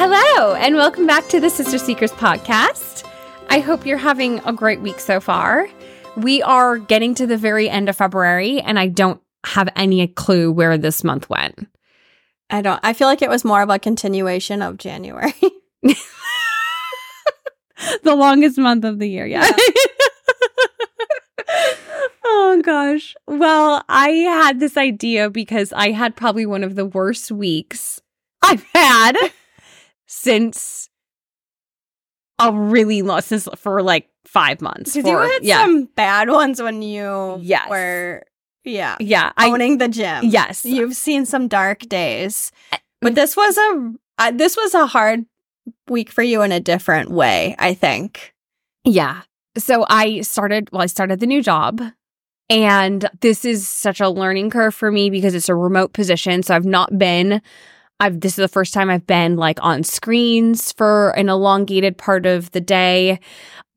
Hello, and welcome back to the Sister Seekers podcast. I hope you're having a great week so far. We are getting to the very end of February, and I don't have any clue where this month went. I don't. I feel like it was more of a continuation of January. the longest month of the year, yeah. oh gosh. Well, I had this idea because I had probably one of the worst weeks I've had since a really long since for like five months. Because you had yeah. some bad ones when you Yes. were yeah yeah. I owning the gym. yes. You've seen some dark days, but this was a uh, this was a hard week for you in a different way. I think. Yeah. So I started, well, I started the new job. And this is such a learning curve for me because it's a remote position. So I've not been, I've, this is the first time I've been like on screens for an elongated part of the day,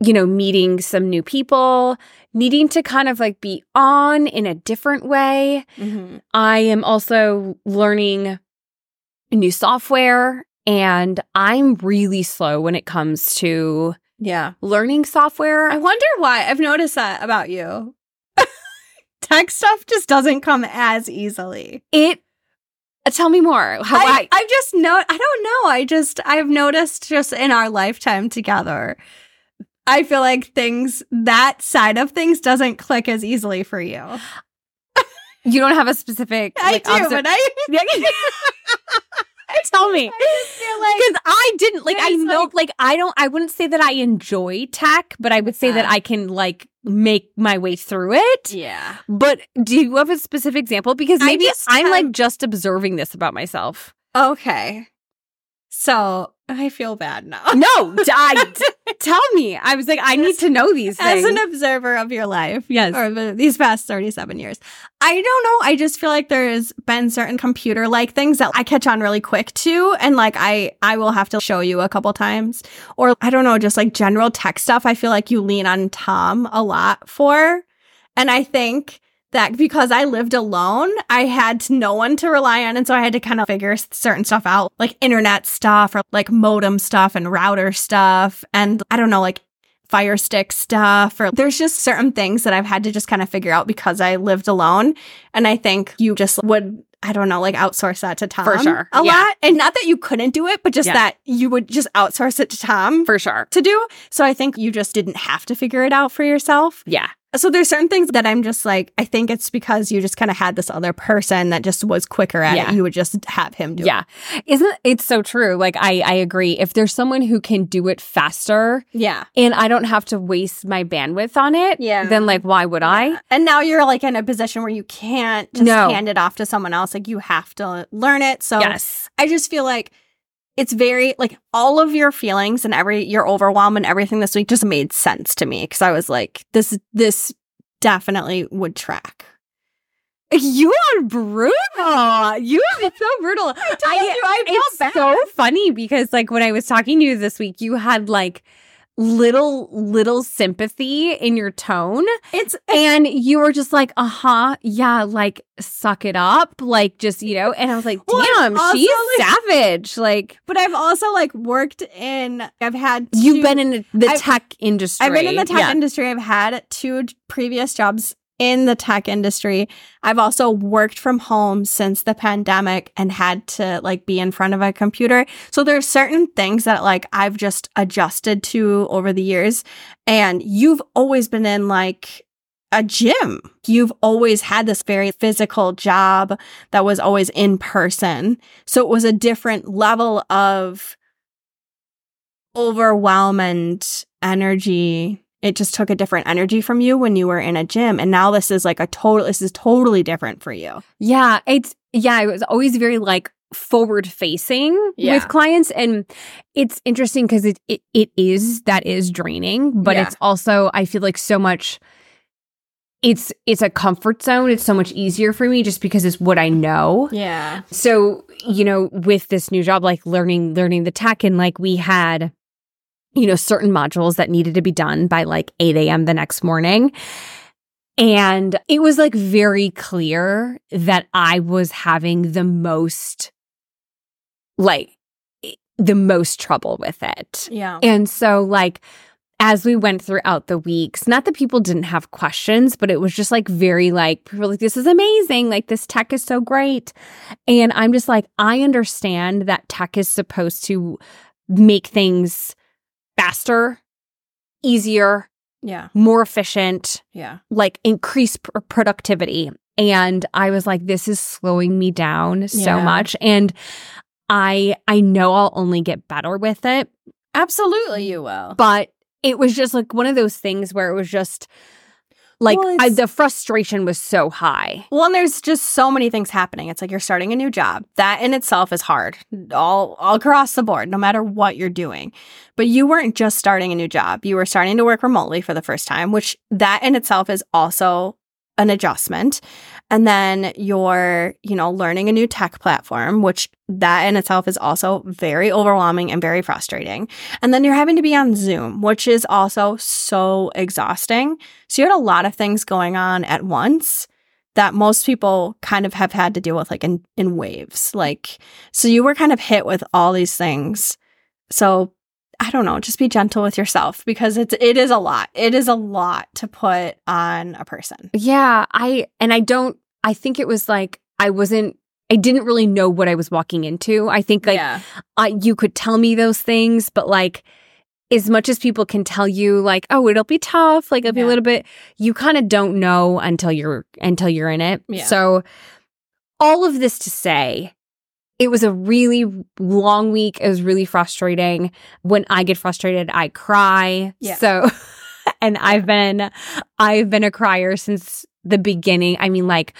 you know, meeting some new people, needing to kind of like be on in a different way. Mm-hmm. I am also learning new software and I'm really slow when it comes to Yeah. learning software. I wonder why. I've noticed that about you. Tech stuff just doesn't come as easily. It. Tell me more. How I, I, I just know. I don't know. I just I've noticed just in our lifetime together. I feel like things that side of things doesn't click as easily for you. you don't have a specific. I do, obser- but I, Tell me. I like Because I didn't like. I know, like- like, I don't. I wouldn't say that I enjoy tech, but I would say that Ah. I can like make my way through it. yeah. But do you have a specific example? Because maybe I'm have- like just observing this about myself. Okay. So I feel bad now. No, I, tell me. I was like, I need to know these As an observer of your life, yes. or these past 37 years. I don't know. I just feel like there's been certain computer like things that I catch on really quick to. And like I, I will have to show you a couple times. Or I don't know, just like general tech stuff. I feel like you lean on Tom a lot for. And I think that because I lived alone, I had no one to rely on. And so I had to kind of figure certain stuff out, like internet stuff or like modem stuff and router stuff. And I don't know, like fire stick stuff or there's just certain things that I've had to just kind of figure out because I lived alone. And I think you just would, I don't know, like outsource that to Tom For sure. a Yeah. lot. And not that you couldn't do it, but just Yeah. that you would just outsource it to Tom For sure. to do. So I think you just didn't have to figure it out for yourself. Yeah. So there's certain things that I'm just like, I think it's because you just kind of had this other person that just was quicker at Yeah. it. You would just have him do it. Yeah. Isn't it's so true? Like I I agree. If there's someone who can do it faster. Yeah. and I don't have to waste my bandwidth on it, Yeah. then like why would I? And now you're like in a position where you can't just No. hand it off to someone else. Like you have to learn it. So Yes. I just feel like it's very like all of your feelings and every your overwhelm and everything this week just made sense to me because I was like, this this definitely would track. You are brutal. You are so brutal. I told you, I felt it's bad. so funny because like when I was talking to you this week, you had like little little sympathy in your tone It's and you were just like uh-huh yeah like suck it up like just you know and i was like damn also, she's like- savage like but I've also like worked in I've had You've been in the I've- tech industry. I've been in the tech Yeah. industry. I've had two previous jobs in the tech industry. I've also worked from home since the pandemic and had to like be in front of a computer. So there's certain things that like I've just adjusted to over the years. And you've always been in like a gym. You've always had this very physical job that was always in person. So it was a different level of overwhelm and energy. It just took a different energy from you when you were in a gym. And now this is like a total, this is totally different for you. Yeah, it's yeah, it was always very like forward facing Yeah. with clients and it's interesting because it, it it is that is draining, but Yeah. it's also I feel like so much it's it's a comfort zone. It's so much easier for me just because it's what I know. Yeah. So, you know, with this new job, like learning, learning the tech and like we had, you know, certain modules that needed to be done by like 8 a.m. the next morning. And it was like very clear that I was having the most like the most trouble with it. Yeah. And so, like, as we went throughout the weeks, not that people didn't have questions, but it was just like very like, people like, this is amazing. Like, this tech is so great. And I'm just like, I understand that tech is supposed to make things faster, easier, Yeah. more efficient, Yeah. like increase pr- productivity. And I was like, this is slowing me down so Yeah. much. And I I know I'll only get better with it. Absolutely, you will. But it was just like one of those things where it was just like Well, I, the frustration was so high. Well, and there's just so many things happening. It's like you're starting a new job. That in itself is hard, all all across the board, no matter what you're doing. But you weren't just starting a new job. You were starting to work remotely for the first time, which that in itself is also an adjustment. And then you're, you know, learning a new tech platform, which that in itself is also very overwhelming and very frustrating. And then you're having to be on Zoom, which is also so exhausting. So you had a lot of things going on at once that most people kind of have had to deal with like in, in waves. Like, so you were kind of hit with all these things. So I don't know, just be gentle with yourself because it's it is a lot. It is a lot to put on a person. Yeah, I and I don't I think it was like I wasn't I didn't really know what I was walking into. I think like yeah. I, you could tell me those things, but like as much as people can tell you like oh it'll be tough like it'll be a little bit you kind of don't know until you're until you're in it Yeah. so all of this to say it was a really long week. It was really frustrating. When i get frustrated i cry. Yeah. so and i've been i've been a crier since the beginning. I mean like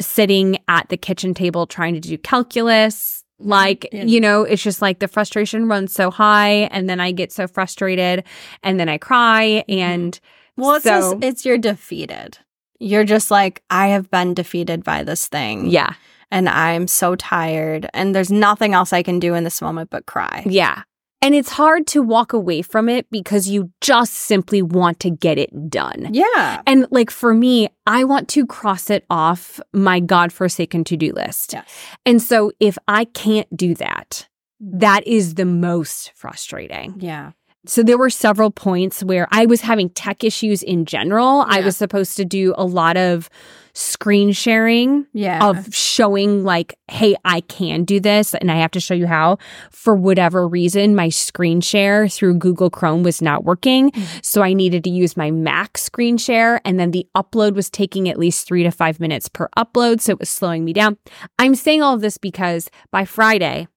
sitting at the kitchen table trying to do calculus. Mm-hmm. Like Yeah. you know it's just like the frustration runs so high and then i get so frustrated and then i cry mm-hmm. and Well, it's So- just, it's you're defeated. You're just like I have been defeated by this thing. yeah And I'm so tired and there's nothing else I can do in this moment but cry. yeah and it's hard to walk away from it because you just simply want to get it done Yeah. and like for me i want to cross it off my godforsaken to-do list Yes. and so if i can't do that that is the most frustrating Yeah. So there were several points where I was having tech issues in general. I was supposed to do a lot of screen sharing Yeah. of showing like, hey, I can do this and I have to show you how. For whatever reason, my screen share through Google Chrome was not working. Mhm. So I needed to use my Mac screen share. And then the upload was taking at least three to five minutes per upload. So it was slowing me down. I'm saying all of this because by Friday,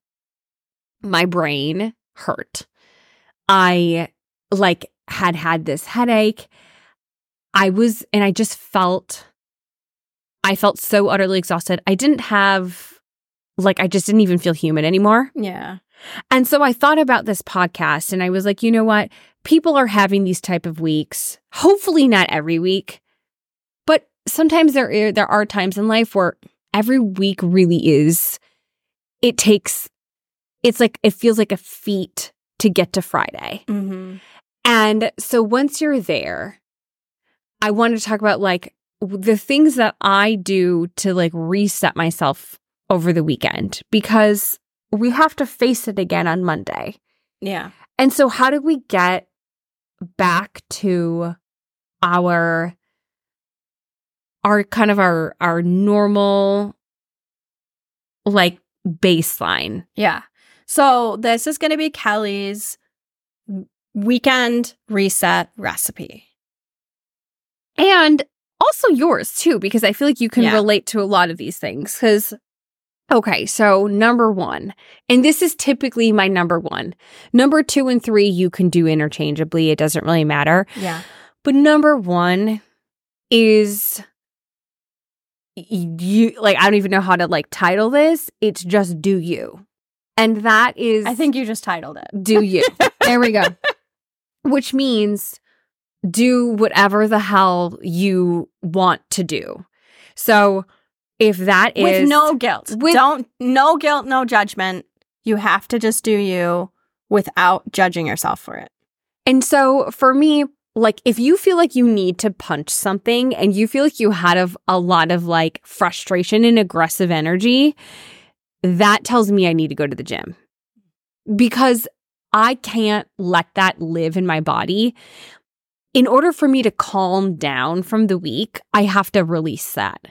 my brain hurt. I like had had this headache. I was, and I just felt, I felt so utterly exhausted. I didn't have, like, I just didn't even feel human anymore. yeah. And so I thought about this podcast and I was like, you know what? People are having these type of weeks. Hopefully not every week, but sometimes there are, there are times in life where every week really is it takes it's like it feels like a feat to get to Friday. Mm-hmm. And so once you're there, I wanted to talk about like the things that I do to like reset myself over the weekend because we have to face it again on Monday. Yeah. And so how do we get back to our our kind of our our normal like baseline? Yeah. So this is going to be Kelly's weekend reset recipe. And also yours too, because I feel like you can Yeah. relate to a lot of these things. Because, okay, so number one, and this is typically my number one. Number two and three, you can do interchangeably. It doesn't really matter. Yeah. But number one is you, like, I don't even know how to like title this. It's just do you. And that is, I think you just titled it. do you. there we go. Which means do whatever the hell you want to do. So if that is with no guilt. with- Don't no guilt, no judgment. You have to just do you without judging yourself for it. And so for me, like if you feel like you need to punch something and you feel like you had a, a lot of like frustration and aggressive energy, that tells me I need to go to the gym. because I can't let that live in my body. In order for me to calm down from the week, I have to release that.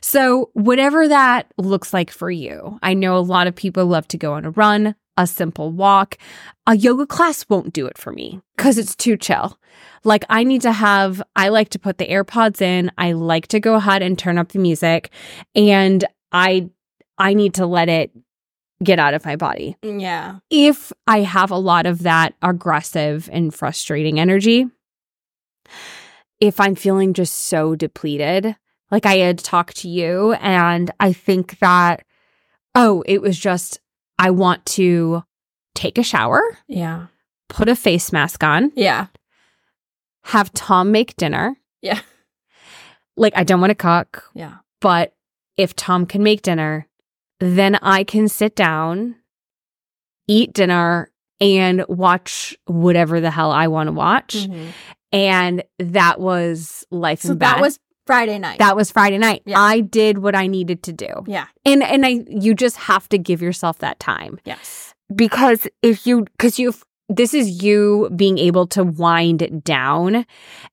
So, whatever that looks like for you, I know a lot of people love to go on a run, a simple walk. A yoga class won't do it for me because it's too chill. Like, I need to have, I like to put the AirPods in. I like to go ahead and turn up the music and I, I need to let it get out of my body. Yeah. If I have a lot of that aggressive and frustrating energy, if I'm feeling just so depleted, like I had talked to you, and I think that, oh, it was just, I want to take a shower, Yeah. put a face mask on, Yeah. have Tom make dinner. Yeah. Like, I don't want to cook, Yeah. but if Tom can make dinner, then I can sit down, eat dinner, and watch whatever the hell I want to watch. Mhm. And that was life So that was Friday night. that was Friday night. Yeah. I did what I needed to do. yeah. And and I you just have to give yourself that time. Yes. Because if you cuz you this is you being able to wind down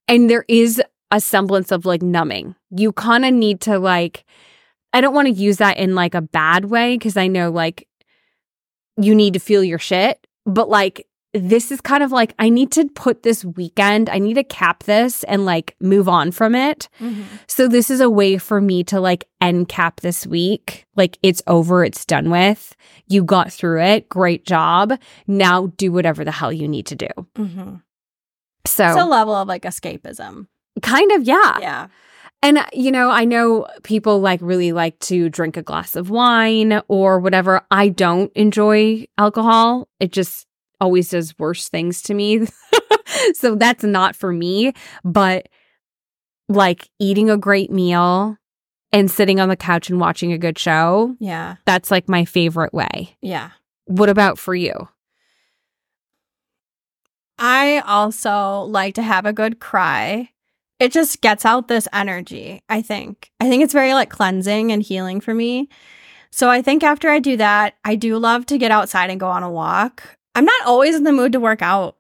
and there is a semblance of like numbing. You kind of need to like I don't want to use that in like a bad way because I know like you need to feel your shit, but like this is kind of like I need to put this weekend, I need to cap this and like move on from it. Mm-hmm. So this is a way for me to like end cap this week. Like it's over, it's done with. You got through it. Great job. Now do whatever the hell you need to do. Mm-hmm. So, It's a level of like escapism. kind of, yeah. Yeah. And, uh, you know, I know people like really like to drink a glass of wine or whatever. I don't enjoy alcohol. It just always does worse things to me. so that's not for me. But like eating a great meal and sitting on the couch and watching a good show, Yeah. that's like my favorite way. Yeah. What about for you? I also like to have a good cry. It just gets out this energy, I think. I think it's very like cleansing and healing for me. So I think after I do that, I do love to get outside and go on a walk. I'm not always in the mood to work out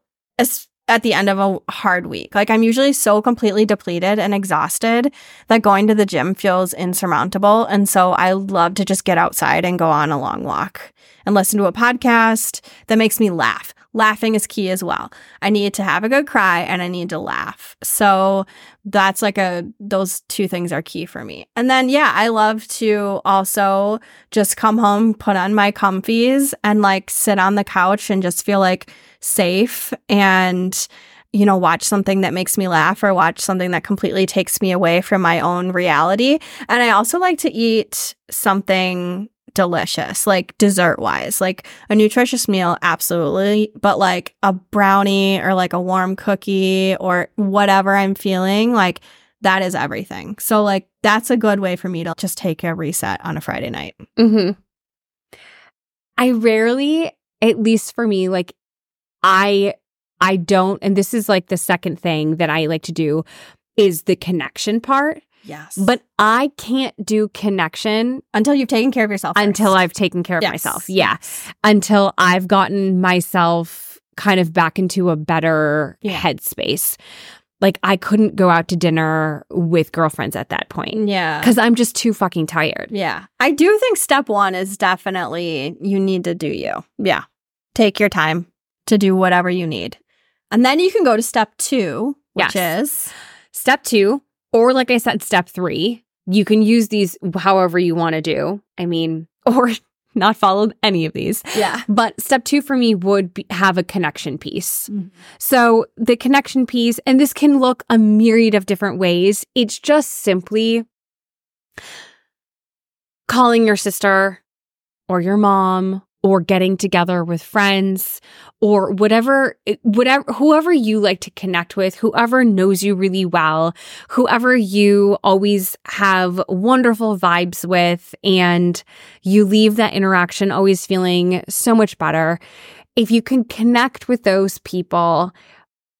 at the end of a hard week. Like I'm usually so completely depleted and exhausted that going to the gym feels insurmountable. And so I love to just get outside and go on a long walk and listen to a podcast that makes me laugh. Laughing is key as well. I need to have a good cry and I need to laugh. So that's like a, those two things are key for me. And then, yeah, I love to also just come home, put on my comfies and like sit on the couch and just feel like safe and, you know, watch something that makes me laugh or watch something that completely takes me away from my own reality. And I also like to eat something delicious, like dessert wise, like a nutritious meal, absolutely. But like a brownie or like a warm cookie or whatever I'm feeling, like that is everything. So, like, that's a good way for me to just take a reset on a Friday night. Mm-hmm. I rarely, at least for me, like I I don't, and this is like the second thing that I like to do is the connection part. Yes. But I can't do connection until you've taken care of yourself, until. I've taken care of Yes. myself. Yeah. Until I've gotten myself kind of back into a better Yeah. headspace. Like I couldn't go out to dinner with girlfriends at that point Yeah. because I'm just too fucking tired. Yeah. I do think step one is definitely you need to do you. Yeah. Take your time to do whatever you need. And then you can go to step two, which Yes. is Step two, or like I said, step three, you can use these however you want to do. I mean, or not follow any of these. yeah. But step two for me would be, have a connection piece. Mhm. So the connection piece, and this can look a myriad of different ways. It's just simply calling your sister or your mom or getting together with friends or whatever whatever whoever you like to connect with whoever knows you really well whoever you always have wonderful vibes with and you leave that interaction always feeling so much better if you can connect with those people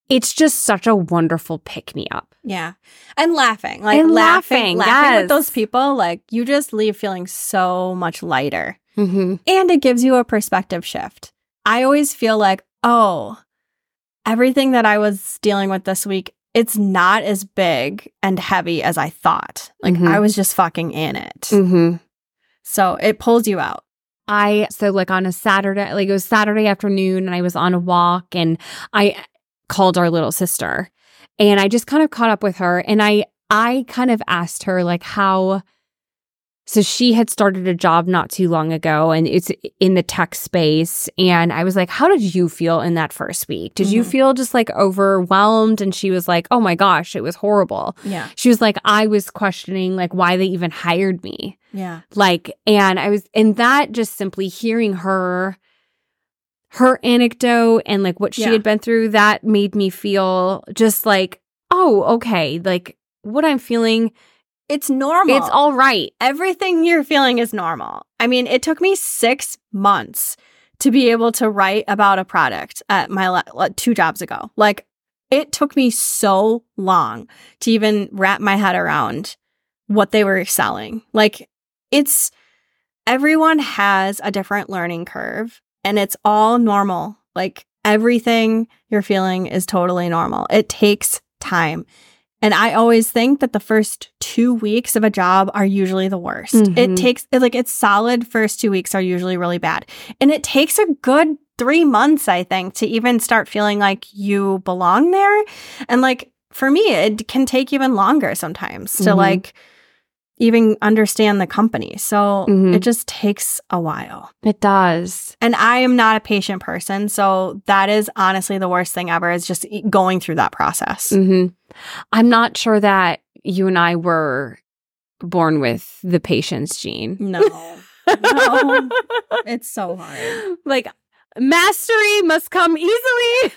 it's just such a wonderful pick me up Yeah. And laughing. Like And laughing. laughing, Laughing yes. with those people, like you just leave feeling so much lighter. Mm-hmm. And it gives you a perspective shift. I always feel like, oh, everything that I was dealing with this week, it's not as big and heavy as I thought. Like Mhm. I was just fucking in it. Mm-hmm. So it pulls you out. I so like on a Saturday, like it was Saturday afternoon, and I was on a walk, and I called our little sister, and I just kind of caught up with her, and I I kind of asked her like how. So she had started a job not too long ago, and it's in the tech space. And I was like, "How did you feel in that first week? Did you Mhm. feel just like overwhelmed?" And she was like, "Oh my gosh, it was horrible." Yeah. She was like, "I was questioning like why they even hired me." Yeah. like and i was and that just simply hearing her her anecdote and like what she Yeah. had been through that made me feel just like oh okay like what i'm feeling It's normal. it's all right everything you're feeling is normal. I mean, it took me six months to be able to write about a product at my la- two jobs ago. Like, it took me so long to even wrap my head around what they were selling. Like, it's everyone has a different learning curve and it's all normal. Like, everything you're feeling is totally normal. It takes time. And I always think that the first two weeks of a job are usually the worst. Mhm. It takes, it- like, it's solid first two weeks are usually really bad. And it takes a good three months, I think, to even start feeling like you belong there. And like, for me, it can take even longer sometimes to Mhm. like even understand the company. So Mhm. it just takes a while. it does And I am not a patient person. So that is honestly the worst thing ever is just going through that process. hmm i'm not sure that you and i were born with the patience gene No. No. it's so hard. like mastery must come easily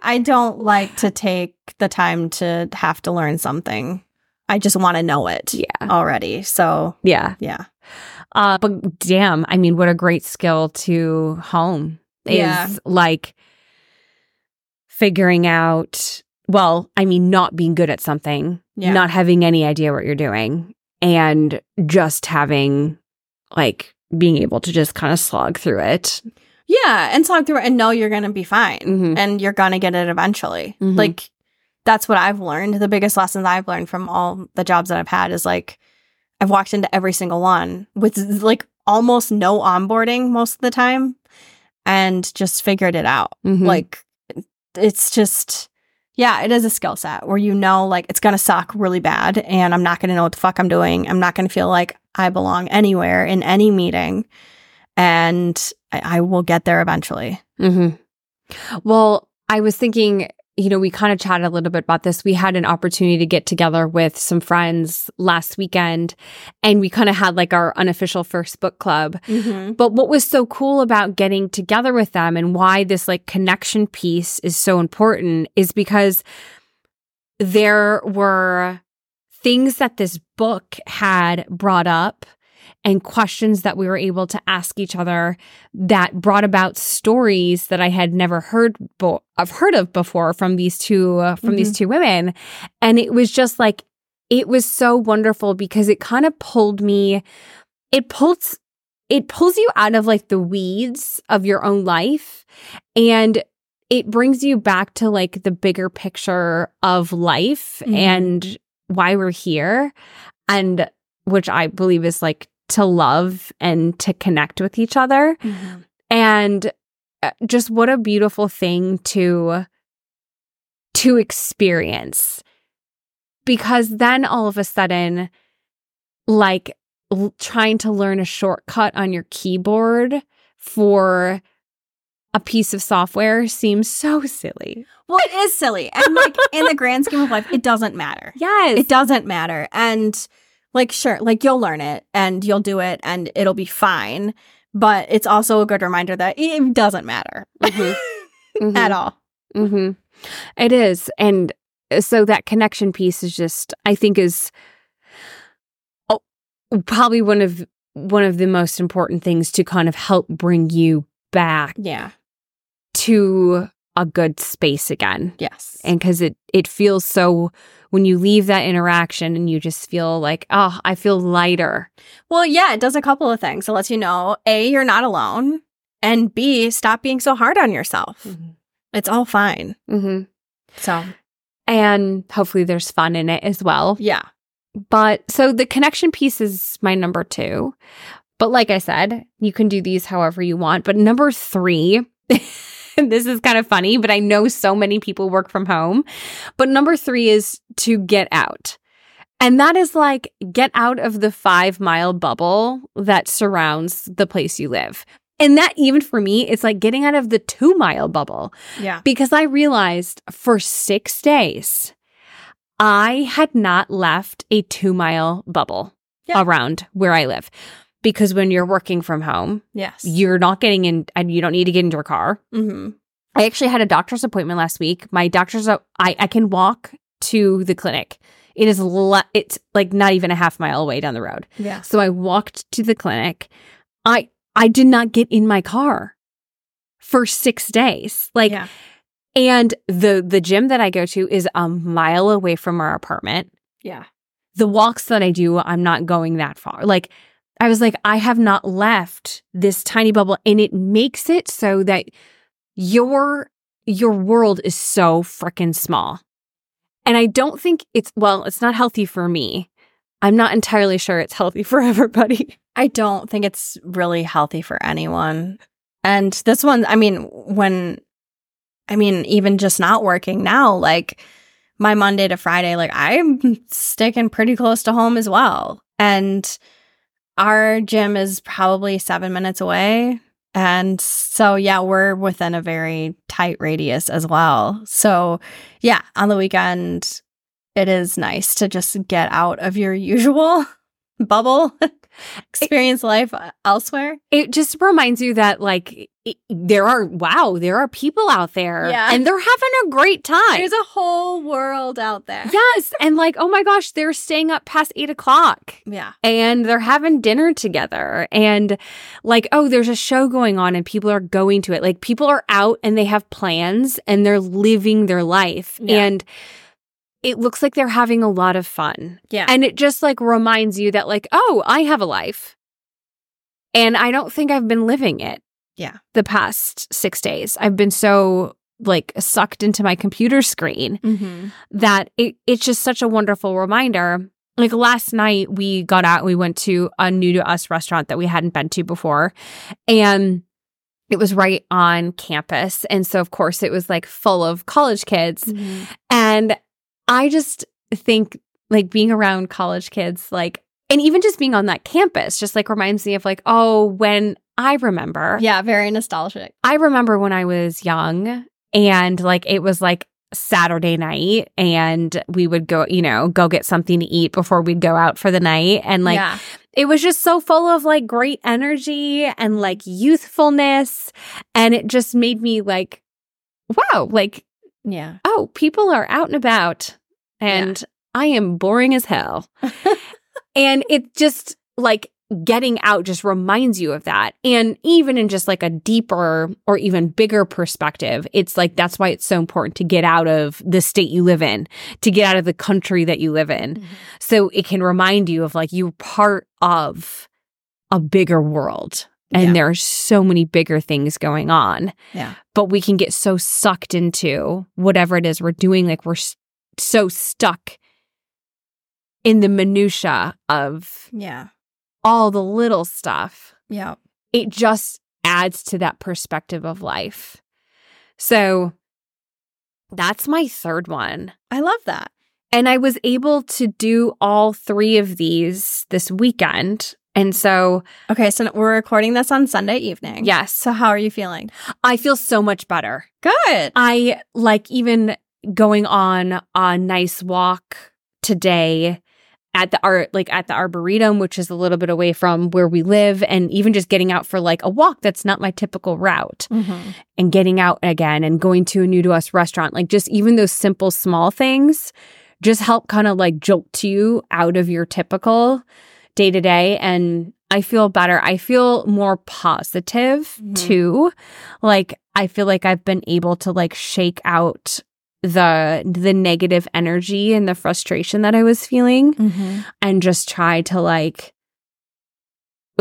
I don't like to take the time to have to learn something. I just want to know it yeah already. So, yeah yeah. Uh, but damn, I mean, what a great skill to hone is Yeah. like figuring out, well, I mean, not being good at something, Yeah. not having any idea what you're doing, and just having like being able to just kind of slog through it. Yeah. And slog through it and know you're going to be fine Mhm. and you're going to get it eventually. Mhm. Like, that's what I've learned. The biggest lessons I've learned from all the jobs that I've had is like, I've walked into every single one with like almost no onboarding most of the time and just figured it out. Mhm. Like it's just yeah, it is a skill set where you know like it's gonna suck really bad and I'm not gonna know what the fuck I'm doing. I'm not gonna feel like I belong anywhere in any meeting. And I, I will get there eventually. hmm Well, I was thinking, you know, we kind of chatted a little bit about this. We had an opportunity to get together with some friends last weekend, and we kind of had like our unofficial first book club. Mm-hmm. But what was so cool about getting together with them and why this like connection piece is so important is because there were things that this book had brought up and questions that we were able to ask each other that brought about stories that I had never heard bo- I've heard of before from these two uh, from these two women. And it was just like it was so wonderful because it kind of pulled me it pulls it pulls you out of like the weeds of your own life. And it brings you back to like the bigger picture of life Mhm. and why we're here and which I believe is like to love and to connect with each other and uh, just what a beautiful thing to to experience because then all of a sudden like l- trying to learn a shortcut on your keyboard for a piece of software seems so silly. Well, it is silly. And like in the grand scheme of life, it doesn't matter. Yes. It doesn't matter. And like, sure, like you'll learn it and you'll do it and it'll be fine. But it's also a good reminder that it doesn't matter Mhm. Mhm. at all. mm-hmm. It is. And uh, so that connection piece is just, I think, is oh, probably one of one of the most important things to kind of help bring you back Yeah. to a good space again. Yes. And because it it feels so when you leave that interaction and you just feel like, oh, I feel lighter. well, yeah, it does a couple of things. It lets you know, A, you're not alone. And B, stop being so hard on yourself. It's all fine. Mm-hmm. So, And hopefully there's fun in it as well. yeah. But so the connection piece is my number two. But like I said, you can do these however you want. But number three, this is kind of funny, but I know so many people work from home. But number three is to get out. And that is like get out of the five mile bubble that surrounds the place you live. And that, even for me, it's like getting out of the two mile bubble Yeah. because I realized for six days, I had not left a two mile bubble Yeah. around where I live. Because when you're working from home, Yes. you're not getting in and you don't need to get into a car. mm-hmm. I actually had a doctor's appointment last week. My doctor's, I, I can walk to the clinic. It is, le- it's like not even a half mile away down the road. Yeah. So I walked to the clinic. I, I did not get in my car for six days. Like, yeah. and the the gym that I go to is a mile away from our apartment. Yeah. The walks that I do, I'm not going that far. Like I was like, I have not left this tiny bubble, and it makes it so that your your world is so freaking small. And I don't think it's well, it's not healthy for me. I'm not entirely sure it's healthy for everybody. I don't think it's really healthy for anyone. And this one, I mean, when, I mean, even just not working now, like my Monday to Friday, like I'm sticking pretty close to home as well. And our gym is probably seven minutes away. And so, yeah, we're within a very tight radius as well. So, yeah, on the weekend, it is nice to just get out of your usual bubble, experience life uh, elsewhere. it just reminds you that like it, there are wow there are people out there Yeah. and they're having a great time There's a whole world out there. yes and like oh my gosh they're staying up past eight o'clock Yeah. and they're having dinner together and like oh there's a show going on and people are going to it like people are out and they have plans and they're living their life Yeah. and it looks like they're having a lot of fun Yeah. and it just like reminds you that like oh i have a life and i don't think i've been living it Yeah. the past six days i've been so like sucked into my computer screen mm-hmm. that it, it's just such a wonderful reminder like last night we got out we went to a new to us restaurant that we hadn't been to before and it was right on campus and so of course it was like full of college kids Mm-hmm. and I just think like being around college kids, like, and even just being on that campus, just like reminds me of like, oh, when I remember, Yeah. Very nostalgic. I remember when I was young and like it was like Saturday night and we would go, you know, go get something to eat before we'd go out for the night. And like, yeah. it was just so full of like great energy and like youthfulness. And it just made me like, wow, like Yeah. oh, people are out and about and I am boring as hell. and it just like getting out just reminds you of that. And even in just like a deeper or even bigger perspective, it's like that's why it's so important to get out of the state you live in, to get out of the country that you live in. Mm-hmm. So it can remind you of like you're part of a bigger world. And Yeah. there are so many bigger things going on Yeah. but we can get so sucked into whatever it is we're doing like we're so stuck in the minutia of Yeah. all the little stuff Yeah. it just adds to that perspective of life so that's my third one I love that. and i was able to do all three of these this weekend and so Okay. So we're recording this on Sunday evening. yes So how are you feeling? i feel so much better Good. I like even going on a nice walk today at the art like at the arboretum which is a little bit away from where we live and even just getting out for like a walk that's not my typical route Mm-hmm. and getting out again and going to a new to us restaurant like just even those simple small things just help kind of like jolt you out of your typical day to day and I feel better. I feel more positive Mhm. too. Like I feel like I've been able to like shake out the the negative energy and the frustration that I was feeling Mm-hmm. and just try to like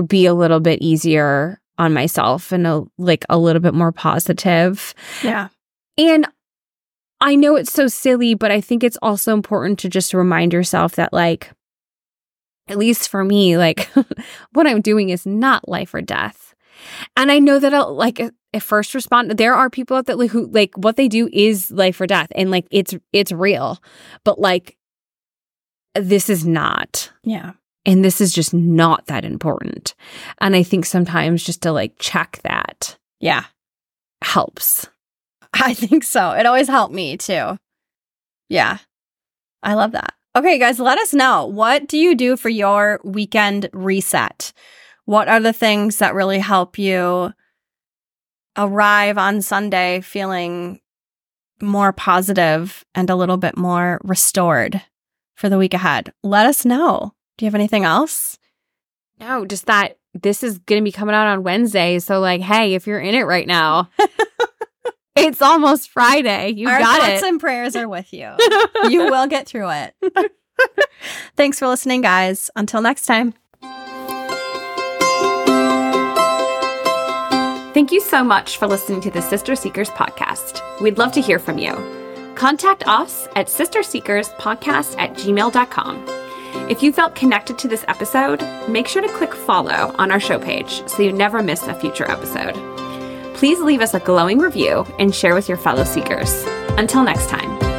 be a little bit easier on myself and a, like a little bit more positive. Yeah. And I know it's so silly, but I think it's also important to just remind yourself that, like, at least for me, like, what I'm doing is not life or death. And I know that, I'll, like, a first responder, there are people out there who, like, what they do is life or death, and like, it's it's real. But like, this is not. Yeah. And this is just not that important. And I think sometimes just to like check that Yeah. helps. I think so. It always helped me too. Yeah. I love that. Okay, guys, let us know. What do you do for your weekend reset? What are the things that really help you arrive on Sunday feeling more positive and a little bit more restored for the week ahead? Let us know. Do you have anything else? No, just that this is going to be coming out on Wednesday. So, like, hey, if you're in it right now, it's almost Friday. You Our got thoughts it. and prayers are with you. you will get through it. Thanks for listening, guys. Until next time. Thank you so much for listening to the Sister Seekers podcast. We'd love to hear from you. Contact us at sisterseekerspodcast at gmail.com. If you felt connected to this episode, make sure to click follow on our show page so you never miss a future episode. Please leave us a glowing review and share with your fellow seekers. Until next time.